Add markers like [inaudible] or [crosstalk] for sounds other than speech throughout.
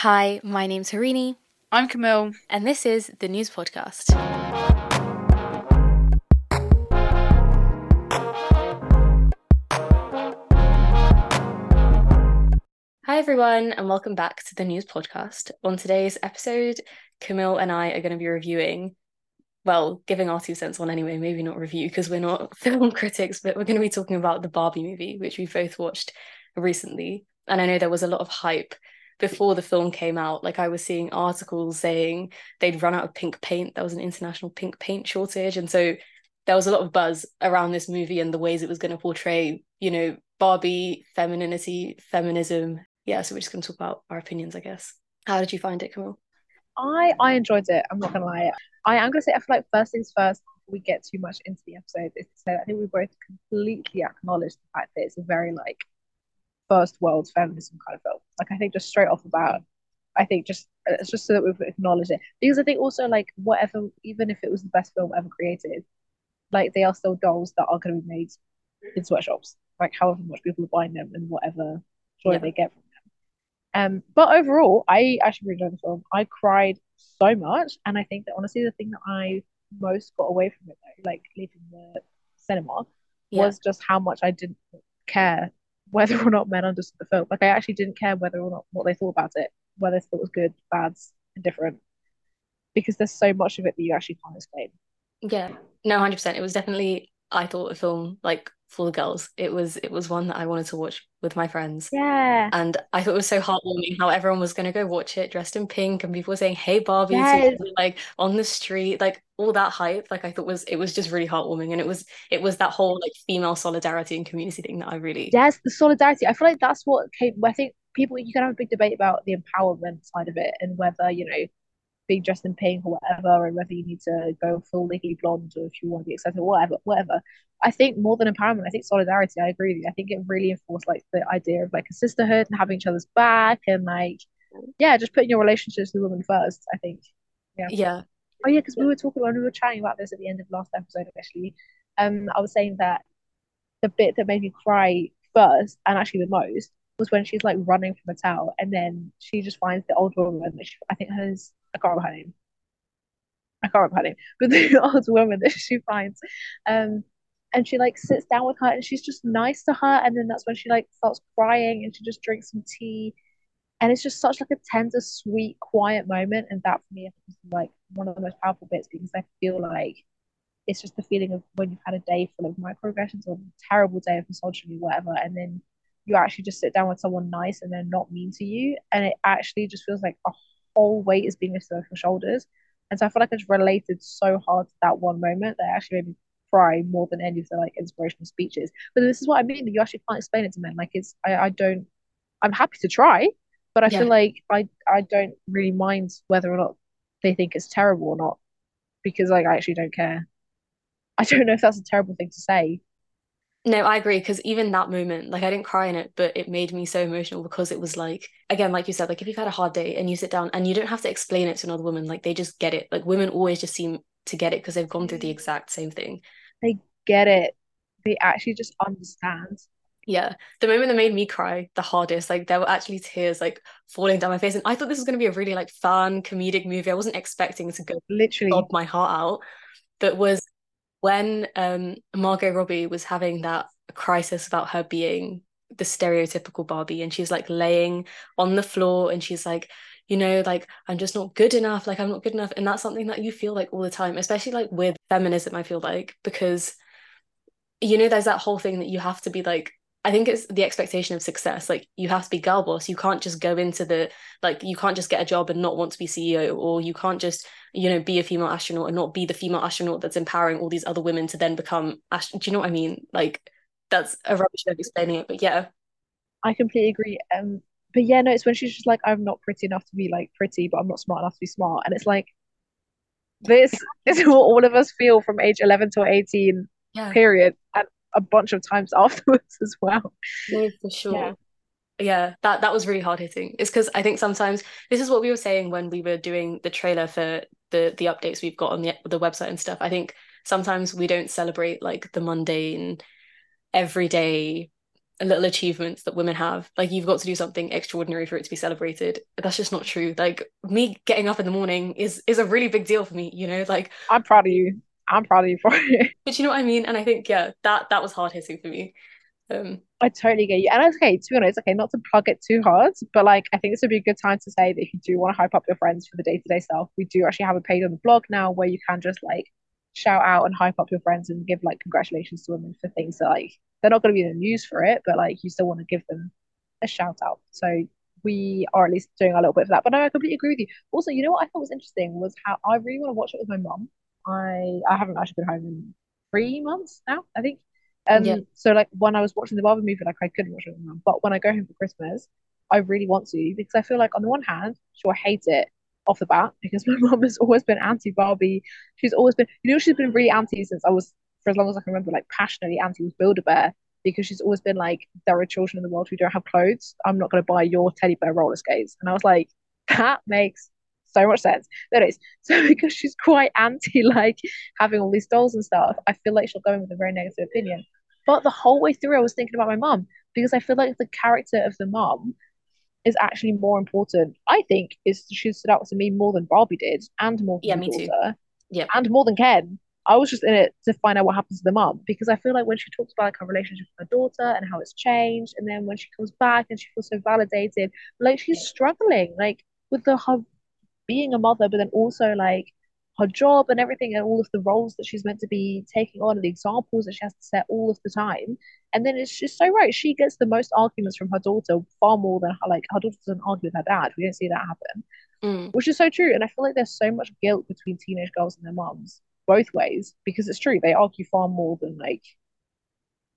Hi, my name's Harini, I'm Camille. and this is the Nous Podcast. Hi, everyone, and welcome back to the Nous Podcast. On today's episode, Camille and I are going to be reviewing, well, giving our two cents on anyway, maybe not review because we're not [laughs] film critics, but we're going to be talking about the Barbie movie, which we both watched recently. And I know there was a lot of hype before the film came out. Like I was seeing articles saying they'd run out of pink paint. There was an international pink paint shortage. And so there was a lot of buzz around this movie and the ways it was going to portray, you know, Barbie, femininity, feminism. Yeah, so we're just going to talk about our opinions, I guess. How did you find it, Camille? I I enjoyed it. I'm not gonna lie. I am gonna say I feel like first things first. We get too much into the episode, is to say I think we both completely acknowledge the fact that it's a very like first world feminism kind of film. Like I think just straight off about, I think just it's just so that we've acknowledged it because I think also like whatever, even if it was the best film ever created, like they are still dolls that are going to be made in sweatshops. Like however much people are buying them and whatever joy Yeah. they get from them. Um, but overall, I actually really enjoyed the film. I cried so much, and I think that honestly, the thing that I most got away from it, though, like leaving the cinema, Yeah. was just how much I didn't care whether or not men understood the film. Like I actually didn't care whether or not what they thought about it, whether it was good, bad, indifferent, because there's so much of it that you actually can't explain. Yeah, no, 100%. It was definitely, I thought, a film like for the girls. It was it was one that I wanted to watch with my friends. Yeah. And I thought it was so heartwarming how everyone was going to go watch it dressed in pink and people were saying, Hey Barbie, Yes. like on the street, like all that hype. Like I thought was it was just really heartwarming. And it was it was that whole like female solidarity and community thing that I really Yes, the solidarity. I feel like that's what came. I think people you can have a big debate about the empowerment side of it and whether you know being dressed in pink or whatever, and whether you need to go full legally blonde or if you want to be accepted, whatever, whatever. I think more than empowerment, I think solidarity. I agree with you. I think it really enforced like the idea of like a sisterhood and having each other's back and like yeah, just putting your relationships with women first. I think. Yeah. Yeah. Oh yeah, because we were talking when we were chatting about this at the end of last episode actually. Um, I was saying that the bit that made me cry first and actually the most was when she's like running from a tower and then she just finds the old woman. I think hers. I can't remember her name. I can't remember her name, but the [laughs] old woman that she finds, um, and she like sits down with her and she's just nice to her, and then that's when she like starts crying and she just drinks some tea, and it's just such like a tender, sweet, quiet moment, and that for me is like one of the most powerful bits because I feel like it's just the feeling of when you've had a day full of microaggressions or a terrible day of misogyny, whatever, and then you actually just sit down with someone nice and they're not mean to you, and it actually just feels like a whole weight is being lifted off your shoulders. And so I feel like it's related so hard to that one moment that actually made me cry more than any of the like inspirational speeches. But this is what I mean that you actually can't explain it to men. Like it's I, I don't I'm happy to try, but I Yeah. feel like I I don't really mind whether or not they think it's terrible or not because like I actually don't care. I don't know if that's a terrible thing to say. No, I agree because even that moment, like I didn't cry in it, but it made me so emotional because it was like, again, like you said, like if you've had a hard day and you sit down and you don't have to explain it to another woman, like they just get it. Like women always just seem to get it because they've gone through the mm. exact same thing. They get it. They actually just understand. Yeah, the moment that made me cry the hardest, like there were actually tears like falling down my face, and I thought this was going to be a really like fun comedic movie. I wasn't expecting to go Literally. sob my heart out, but was when um Margot Robbie was having that crisis about her being the stereotypical Barbie, and she's like laying on the floor, and she's like, you know, like I'm just not good enough, like I'm not good enough, and that's something that you feel like all the time, especially like with feminism. I feel like because you know, there's that whole thing that you have to be like. I think it's the expectation of success. Like you have to be girl boss. You can't just go into the like you can't just get a job and not want to be CEO, or you can't just you know be a female astronaut and not be the female astronaut that's empowering all these other women to then become ast- do you know what I mean? Like that's a rubbish way of explaining it, but yeah, I completely agree. Um, but yeah, no, it's when she's just like, I'm not pretty enough to be like pretty, but I'm not smart enough to be smart. And it's like, this [laughs] is what all of us feel from age 11 to 18, yeah, period, and a bunch of times [laughs] afterwards as well. no, for sure. Yeah. Yeah, that that was really hard hitting. It's because I think sometimes this is what we were saying when we were doing the trailer for the the updates we've got on the the website and stuff. I think sometimes we don't celebrate like the mundane, everyday little achievements that women have. Like you've got to do something extraordinary for it to be celebrated. That's just not true. Like me getting up in the morning is is a really big deal for me, you know? Like I'm proud of you. I'm proud of you for it. [laughs] But you know what I mean? And I think, yeah, that that was hard hitting for me. Um I totally get you. And it's okay, to be honest, okay, not to plug it too hard, but like I think this would be a good time to say that if you do want to hype up your friends for the day-to-day stuff, we do actually have a page on the blog now where you can just like shout out and hype up your friends and give like congratulations to women for things that like they're not going to be in the news for it, but like you still want to give them a shout out. So we are at least doing a little bit of that. But no, I completely agree with you. Also, you know what I thought was interesting was how I really want to watch it with my mum. I I haven't actually been home in three months now, I think. Um, yeah. so like when I was watching the Barbie movie, like I couldn't watch it my. But when I go home for Christmas, I really want to because I feel like on the one hand, sure I hate it off the bat because my [laughs] mum has always been anti Barbie. She's always been, you know, she's been really anti since I was, for as long as I can remember, like passionately anti with Build a Bear because she's always been like, there are children in the world who don't have clothes. I'm not going to buy your teddy bear roller skates. And I was like, that makes so much sense. That is. [laughs] So because she's quite anti like having all these dolls and stuff, I feel like she'll go in with a very negative opinion. But the whole way through, I was thinking about my mom because I feel like the character of the mom is actually more important. I think is she stood out to me more than Barbie did, and more than yeah, me daughter, too. Yeah, and more than Ken. I was just in it to find out what happens to the mom because I feel like when she talks about like her relationship with her daughter and how it's changed, and then when she comes back and she feels so validated, like she's struggling like with the her being a mother, but then also like her job and everything and all of the roles that she's meant to be taking on and the examples that she has to set all of the time. And then it's just so right. She gets the most arguments from her daughter far more than her, like her daughter doesn't argue with her dad. We don't see that happen, mm. which is so true. And I feel like there's so much guilt between teenage girls and their moms both ways because it's true. They argue far more than like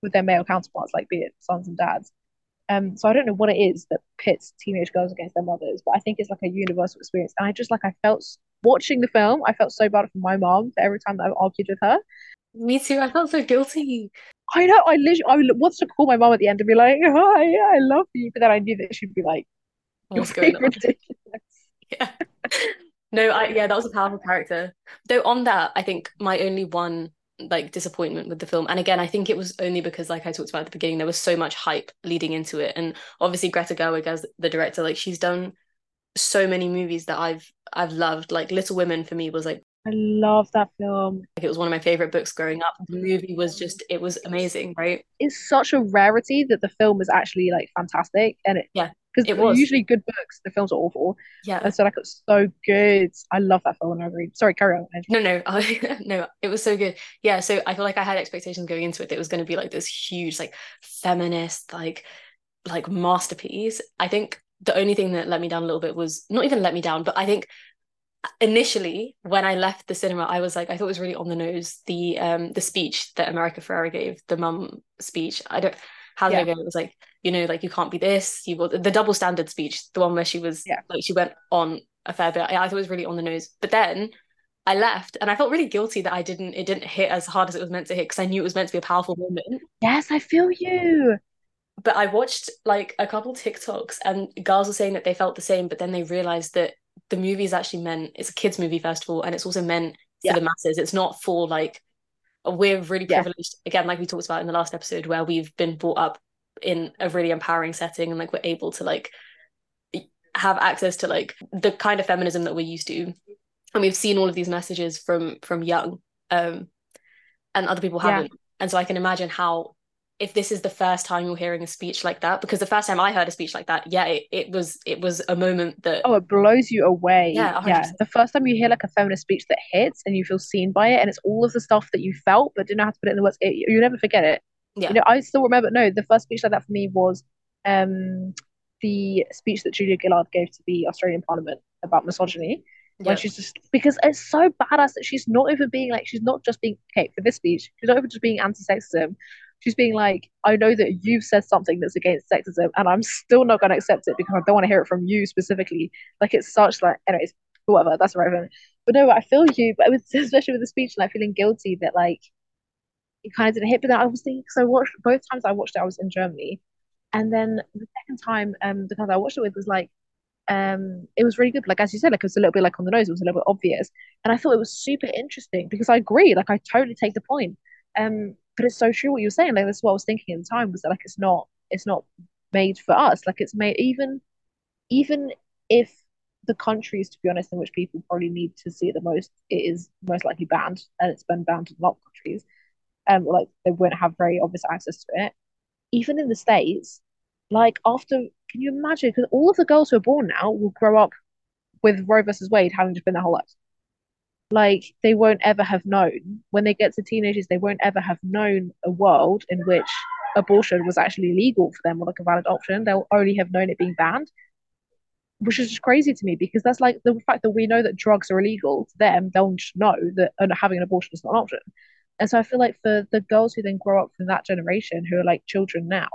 with their male counterparts, like be it sons and dads. Um, so I don't know what it is that pits teenage girls against their mothers, but I think it's like a universal experience. And I just like I felt watching the film, I felt so bad for my mom for every time that I argued with her. Me too. I felt so guilty. I know. I literally, I wanted to call my mom at the end and be like, "Hi, yeah, I love you," but then I knew that she'd be like, "What's going on?" Ridiculous. Yeah. No, I yeah, that was a powerful character. Though on that, I think my only one like disappointment with the film, and again, I think it was only because, like I talked about at the beginning, there was so much hype leading into it, and obviously Greta Gerwig as the director, like she's done so many movies that I've I've loved. Like Little Women for me was like I love that film. Like it was one of my favorite books growing up. The movie was just it was amazing, right? It's such a rarity that the film is actually like fantastic, and it yeah because it was usually good books, the films are awful. Yeah, and so like it's so good. I love that film. I read. Sorry, carry on. No, no, [laughs] no. It was so good. Yeah, so I feel like I had expectations going into it. It was going to be like this huge, like feminist, like like masterpiece. I think the only thing that let me down a little bit was not even let me down, but I think initially when I left the cinema, I was like, I thought it was really on the nose. The um the speech that America Ferrera gave, the mum speech. I don't how did yeah. I go? It was like, you know, like you can't be this. You got the double standard speech, the one where she was yeah. like she went on a fair bit. I, I thought it was really on the nose. But then I left and I felt really guilty that I didn't it didn't hit as hard as it was meant to hit because I knew it was meant to be a powerful moment. Yes, I feel you. But I watched like a couple TikToks and girls were saying that they felt the same, but then they realized that the movie is actually meant it's a kids movie first of all, and it's also meant yeah. for the masses. It's not for like we're really privileged yeah. again, like we talked about in the last episode, where we've been brought up in a really empowering setting and like we're able to like have access to like the kind of feminism that we're used to. And we've seen all of these messages from from young um and other people haven't. Yeah. and so i can imagine how if this is the first time you're hearing a speech like that because the first time i heard a speech like that yeah it, it was it was a moment that oh it blows you away. Yeah 100%. yeah. the first time you hear like a feminist speech that hits and you feel seen by it and it's all of the stuff that you felt but didn't know how to put it in the words it, you never forget it yeah. You know, I still remember. No, the first speech like that for me was um the speech that Julia Gillard gave to the Australian Parliament about misogyny. When she's just because it's so badass that she's not even being like she's not just being okay for this speech. She's not even just being anti-sexism. She's being like, I know that you've said something that's against sexism, and I'm still not going to accept it because I don't want to hear it from you specifically. Like it's such like, anyways, whatever. That's right. But no, I feel you. But it was [laughs] especially with the speech, like feeling guilty that like it kind of didn't hit. But then I was thinking, so I watched both times I watched it, I was in Germany, and then the second time, um, the guy I watched it with was like, um, it was really good. Like as you said, like it was a little bit like on the nose, it was a little bit obvious, and I thought it was super interesting because I agree. Like I totally take the point. Um, but it's so true what you're saying. Like that's what I was thinking at the time was that like it's not it's not made for us. Like it's made even even if the countries, to be honest, in which people probably need to see it the most, it is most likely banned, and it's been banned in a lot of countries. Um, like they won't have very obvious access to it. Even in the states, like after, can you imagine? Because all of the girls who are born now will grow up with Roe versus Wade having just been their whole lives. Like they won't ever have known when they get to teenagers, they won't ever have known a world in which abortion was actually legal for them or like a valid option. They'll only have known it being banned which is just crazy to me because that's like the fact that we know that drugs are illegal to them, they'll just know that having an abortion is not an option. And so I feel like for the girls who then grow up from that generation who are like children now,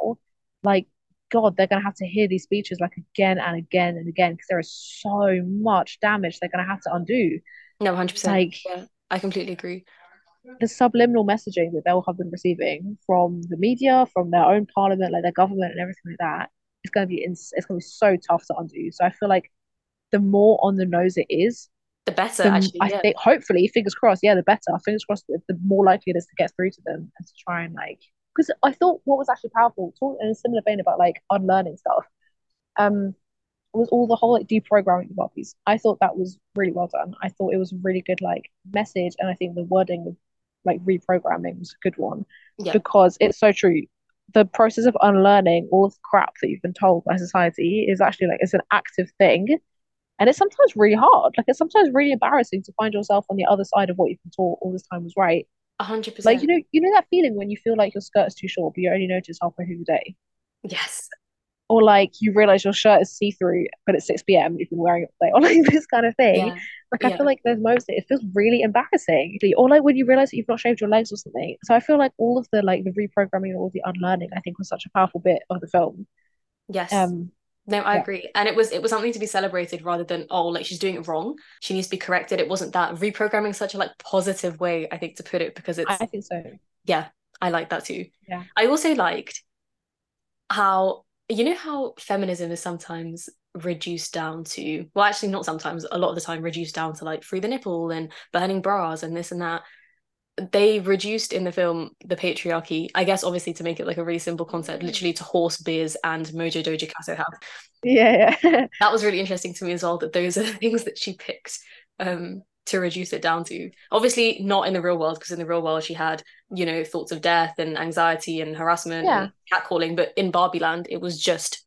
like God, they're gonna have to hear these speeches like again and again and again because there is so much damage they're gonna have to undo. No, hundred percent. Like, yeah, I completely agree. The subliminal messaging that they'll have been receiving from the media, from their own parliament, like their government and everything like that, it's going to be it's going to be so tough to undo. So I feel like the more on the nose it is, the better. The, actually, I yeah. think hopefully, fingers crossed, yeah, the better. Fingers crossed, the more likely it is to get through to them and to try and like. Because I thought what was actually powerful, talking in a similar vein about like unlearning stuff, um, was all the whole like deprogramming of Barbies. I thought that was really well done. I thought it was a really good like message, and I think the wording of like reprogramming was a good one yeah. because it's so true the process of unlearning all the crap that you've been told by society is actually like it's an active thing and it's sometimes really hard. Like it's sometimes really embarrassing to find yourself on the other side of what you've been taught all this time was right. A hundred percent. Like you know you know that feeling when you feel like your skirt is too short but you only notice halfway through the day? Yes. Or like you realize your shirt is see-through but it's 6 p.m you've been wearing it all day [laughs] or like this kind of thing. Yeah. like i feel like there's moments that it feels really embarrassing. Or like when you realize that you've not shaved your legs or something. So i feel like all of the like the reprogramming all the unlearning i think was such a powerful bit of the film. Yes. Um no, I yeah. agree. And it was it was something to be celebrated rather than oh like she's doing it wrong. She needs to be corrected. It wasn't that reprogramming such a like positive way, I think, to put it because it's I think so. Yeah, I like that too. Yeah. I also liked how you know how feminism is sometimes reduced down to well actually not sometimes a lot of the time reduced down to like free the nipple and burning bras and this and that they reduced in the film the patriarchy i guess obviously to make it like a really simple concept mm. literally to horse beers and mojo dojo casa house yeah, yeah. [laughs] that was really interesting to me as well that those are the [laughs] things that she picked um to reduce it down to. Obviously, not in the real world, because in the real world she had, you know, thoughts of death and anxiety and harassment yeah. and catcalling. But in Barbie Land, it was just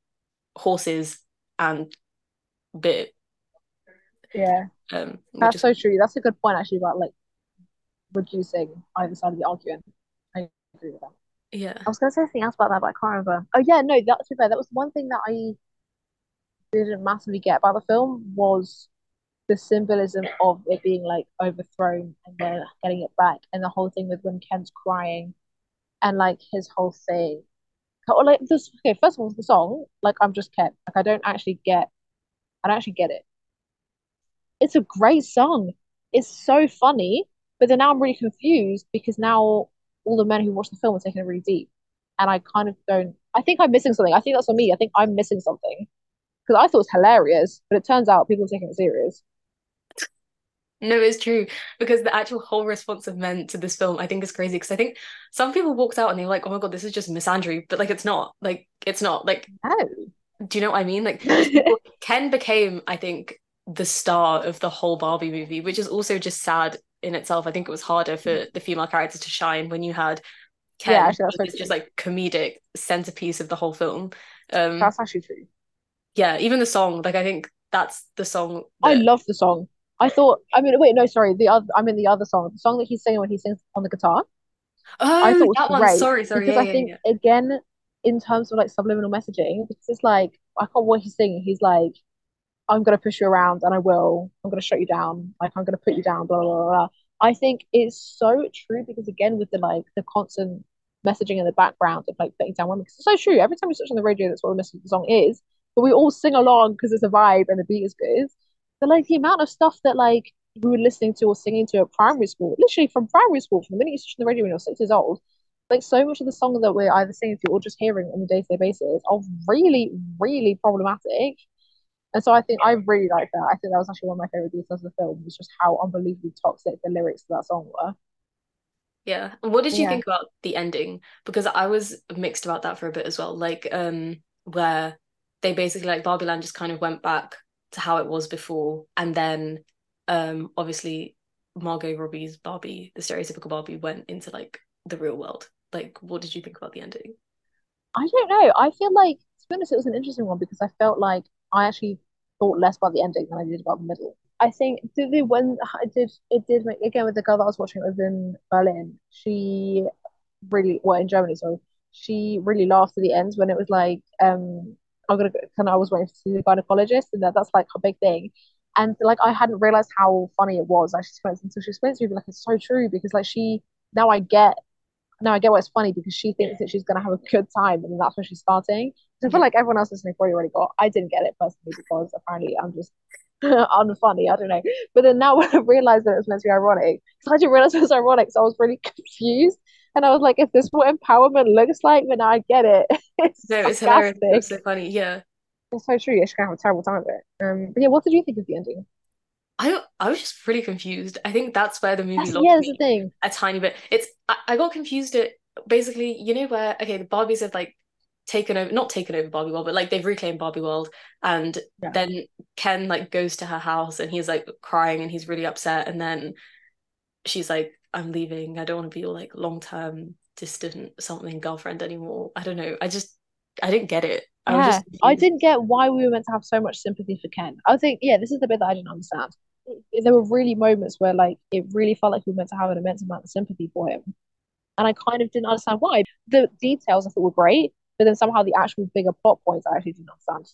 horses and bit. Yeah. Um, That's is... so true. That's a good point actually about like reducing either side of the argument. I agree with that. Yeah. I was gonna say something else about that, but I can't remember. Oh yeah, no, that's fair. That was one thing that I didn't massively get about the film was the symbolism of it being like overthrown and then getting it back and the whole thing with when Ken's crying and like his whole thing. Or like this okay, first of all the song, like I'm just Ken. Like I don't actually get I don't actually get it. It's a great song. It's so funny, but then now I'm really confused because now all the men who watch the film are taking it really deep. And I kind of don't I think I'm missing something. I think that's for me. I think I'm missing something. Because I thought it was hilarious, but it turns out people are taking it serious. No, it's true because the actual whole response of men to this film, I think, is crazy. Because I think some people walked out and they're like, "Oh my god, this is just misandry," but like, it's not. Like, it's not. Like, no. Do you know what I mean? Like, [laughs] Ken became, I think, the star of the whole Barbie movie, which is also just sad in itself. I think it was harder for the female character to shine when you had Ken, yeah, actually, that's just like comedic centerpiece of the whole film. Um, that's actually true. Yeah, even the song, like I think that's the song. That... I love the song. I thought. I mean, wait, no, sorry. The other. I mean, the other song, the song that he's singing when he sings on the guitar. Oh, I thought that one. Sorry, sorry. Because yeah, I yeah, think yeah. again, in terms of like subliminal messaging, because it's like I can't what he's singing. He's like, "I'm gonna push you around, and I will. I'm gonna shut you down. Like I'm gonna put you down." Blah blah blah. blah. I think it's so true because again, with the like the constant messaging in the background of like putting down women, because it's so true. Every time we switch on the radio, that's what the the song is. But we all sing along because it's a vibe and the beat is good. But like the amount of stuff that like we were listening to or singing to at primary school, literally from primary school, from the minute you switch on the radio when you're six years old, like so much of the songs that we're either singing to or just hearing on a day-to-day basis are really, really problematic. And so I think I really like that. I think that was actually one of my favorite details of the film was just how unbelievably toxic the lyrics to that song were. Yeah. And what did you Yeah. think about the ending? Because I was mixed about that for a bit as well. Like, um, where they basically like Barbie Land just kind of went back to how it was before, and then um obviously Margot Robbie's Barbie, the stereotypical Barbie, went into like the real world. Like, what did you think about the ending? I don't know. I feel like, to be honest, it was an interesting one because I felt like I actually thought less about the ending than I did about the middle. I think did the when I did it did make again with the girl that I was watching it was in Berlin. She really well in Germany, sorry. She really laughed at the end when it was like, um, I'm gonna go, kind of I was waiting to see the gynecologist, and that that's like her big thing. And like I hadn't realized how funny it was. Like she explained until she explained to me, like it's so true because like she now I get now I get why it's funny because she thinks that she's gonna have a good time, and that's when she's starting. I feel like everyone else listening probably already got. I didn't get it personally because apparently I'm just [laughs] unfunny. I don't know. But then now [laughs] when I realized that it was meant to be ironic, because I didn't realize it was ironic, so I was really [laughs] confused. And I was like, if this is what empowerment looks like, then I get it. It's No, it's hilarious. It was sarcastic. so funny. Yeah. It's so true. Yeah, she can have a terrible time of it. Um, but yeah, what did you think of the ending? I I was just pretty confused. I think that's where the movie That's lost yeah, that's the me thing. a tiny bit. It's I, I got confused at basically, you know where okay, the Barbies have like taken over not taken over Barbie World, but like they've reclaimed Barbie World and Yeah. then Ken like goes to her house and he's like crying and he's really upset and then she's like, I'm leaving. I don't want to be your like long-term distant something girlfriend anymore. I don't know. I just I didn't get it. I Yeah, just I didn't get why we were meant to have so much sympathy for Ken. I think, yeah, this is the bit that I didn't understand. There were really moments where, like, it really felt like we were meant to have an immense amount of sympathy for him, and I kind of didn't understand why. The details I thought were great, but then somehow the actual bigger plot points I actually didn't understand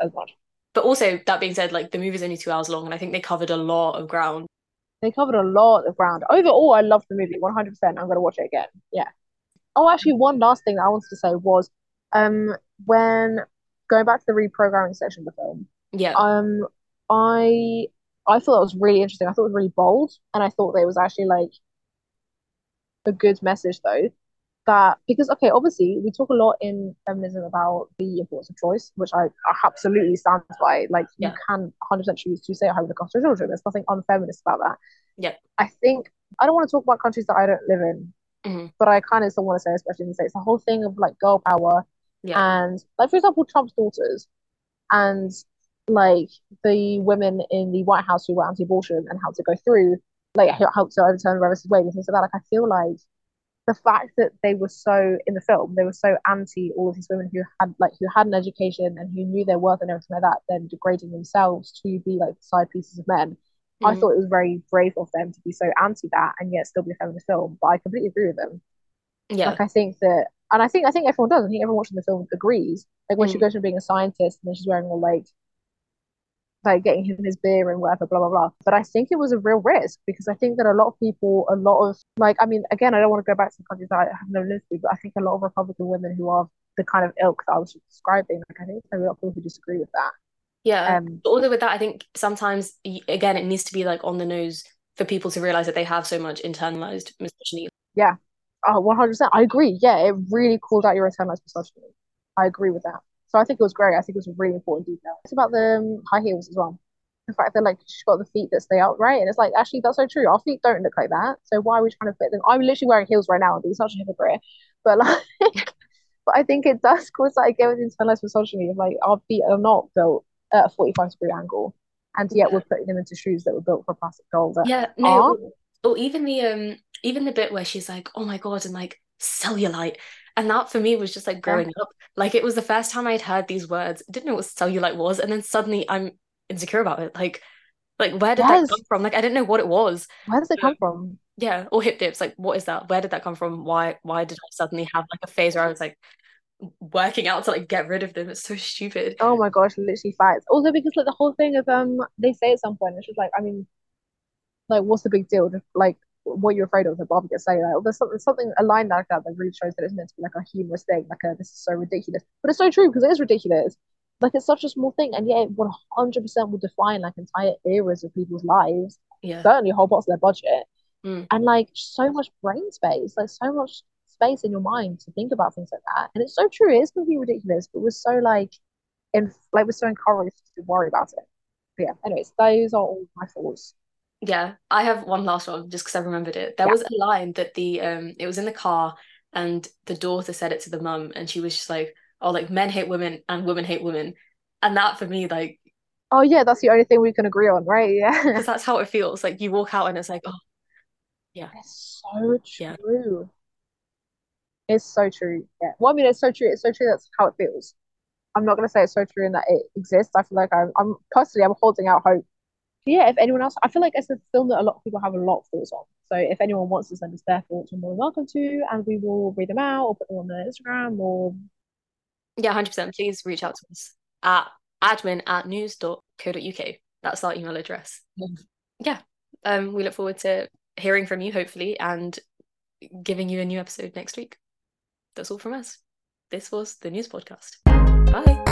as much. But also that being said, like the movie's only two hours long and I think they covered a lot of ground. They covered a lot of ground. Overall, I loved the movie, 100%. I'm gonna watch it again. Yeah. Oh, actually, one last thing that I wanted to say was, um, when going back to the reprogramming section of the film. Yeah. Um, I I thought that was really interesting. I thought it was really bold, and I thought that it was actually like a good message though. That because okay, obviously we talk a lot in feminism about the importance of choice, which I, I absolutely stand by. Like you can 100% choose to stay at home with of children. There's nothing unfeminist about that. Yeah. I think I don't want to talk about countries that I don't live in, Mhm. but I kind of still want to say, especially in the States, the whole thing of like girl power Yeah. and like for example, Trump's daughters and like the women in the White House who were anti-abortion and how to go through like how to overturn Roe versus Wade and things like that. Like I feel like the fact that they were so in the film, they were so anti all of these women who had like who had an education and who knew their worth and everything like that, then degrading themselves to be like side pieces of men. I Mhm. thought it was very brave of them to be so anti that and yet still be a feminist film. But I completely agree with them. Yeah. Like I think that, and I think I think everyone does. I think everyone watching the film agrees. Like when she Mm. goes from being a scientist and then she's wearing all like like getting him his beer and whatever, blah blah blah. But I think it was a real risk because I think that a lot of people, a lot of like, I mean, again, I don't want to go back to the countries that I have no lived through, but I think a lot of Republican women who are the kind of ilk that I was describing, like I think there's a lot of people who disagree with that. Yeah. Um, But although with that, I think sometimes again it needs to be like on the nose for people to realize that they have so much internalized misogyny. yeah, oh, 100%. I agree. Yeah, it really called out your internalized misogyny. I agree with that. So I think it was great. I think it was a really important detail. It's about the um, high heels as well. The fact that like she's got the feet that stay upright, and it's like actually that's so true. Our feet don't look like that. So why are we trying to fit them? I'm literally wearing heels right now and being such a hypocrite. But like, [laughs] but I think it does cause like again with internalized misogyny of like our feet are not built at a 45 degree angle, and yet we're putting them into shoes that were built for a plastic that Yeah, no, or, or even the um even the bit where she's like, "Oh my God," and like cellulite. And that for me was just like Yeah. growing up. Like it was the first time I'd heard these words, didn't know what cellulite was, and then suddenly I'm insecure about it. Like, like where did that come from? Like I didn't know what it was. Where does it come from? Yeah, or hip dips. Like, what is that? Where did that come from? Why why did I suddenly have like a phase where I was like working out to like get rid of them? It's so stupid. Oh my gosh, literally facts. Also because like the whole thing of um they say at some point, it's just like I mean, like what's the big deal? Just like what you're afraid of that Barbie gets cellulite. Or there's something something a line like that that really shows that it's meant to be like a humorous thing, like a this is so ridiculous. But it's so true because it is ridiculous. Like it's such a small thing, and yet it 100% will define like entire eras of people's lives, Yeah. certainly whole parts of their budget, Mm. and like so much brain space, like so much space in your mind to think about things like that. And it's so true, it is gonna be ridiculous, but we're so like in like we're so encouraged to worry about it. But yeah, anyways, those are all my thoughts Yeah, I have one last one just because I remembered it. There Yeah. was a line that the um it was in the car and the daughter said it to the mum and she was just like, Oh, like men hate women and women hate women. And that for me, like, Oh yeah, that's the only thing we can agree on, right? Yeah. because that's how it feels. Like you walk out and it's like, oh yeah, It's so yeah. true. It's so true. Yeah. Well, I mean, it's so true. It's so true. That's how it feels. I'm not gonna say it's so true in that it exists. I feel like I'm, I'm personally, I'm holding out hope. Yeah. If anyone else, I feel like it's a film that a lot of people have a lot of thoughts on. So if anyone wants to send us their thoughts, we're more than welcome to, and we will read them out or put them on the Instagram or Yeah, 100%. Please reach out to us at admin at news.co.uk. That's our email address. Yeah. Um, we look forward to hearing from you, hopefully, and giving you a new episode next week. That's all from us. This was the Nous podcast. Bye.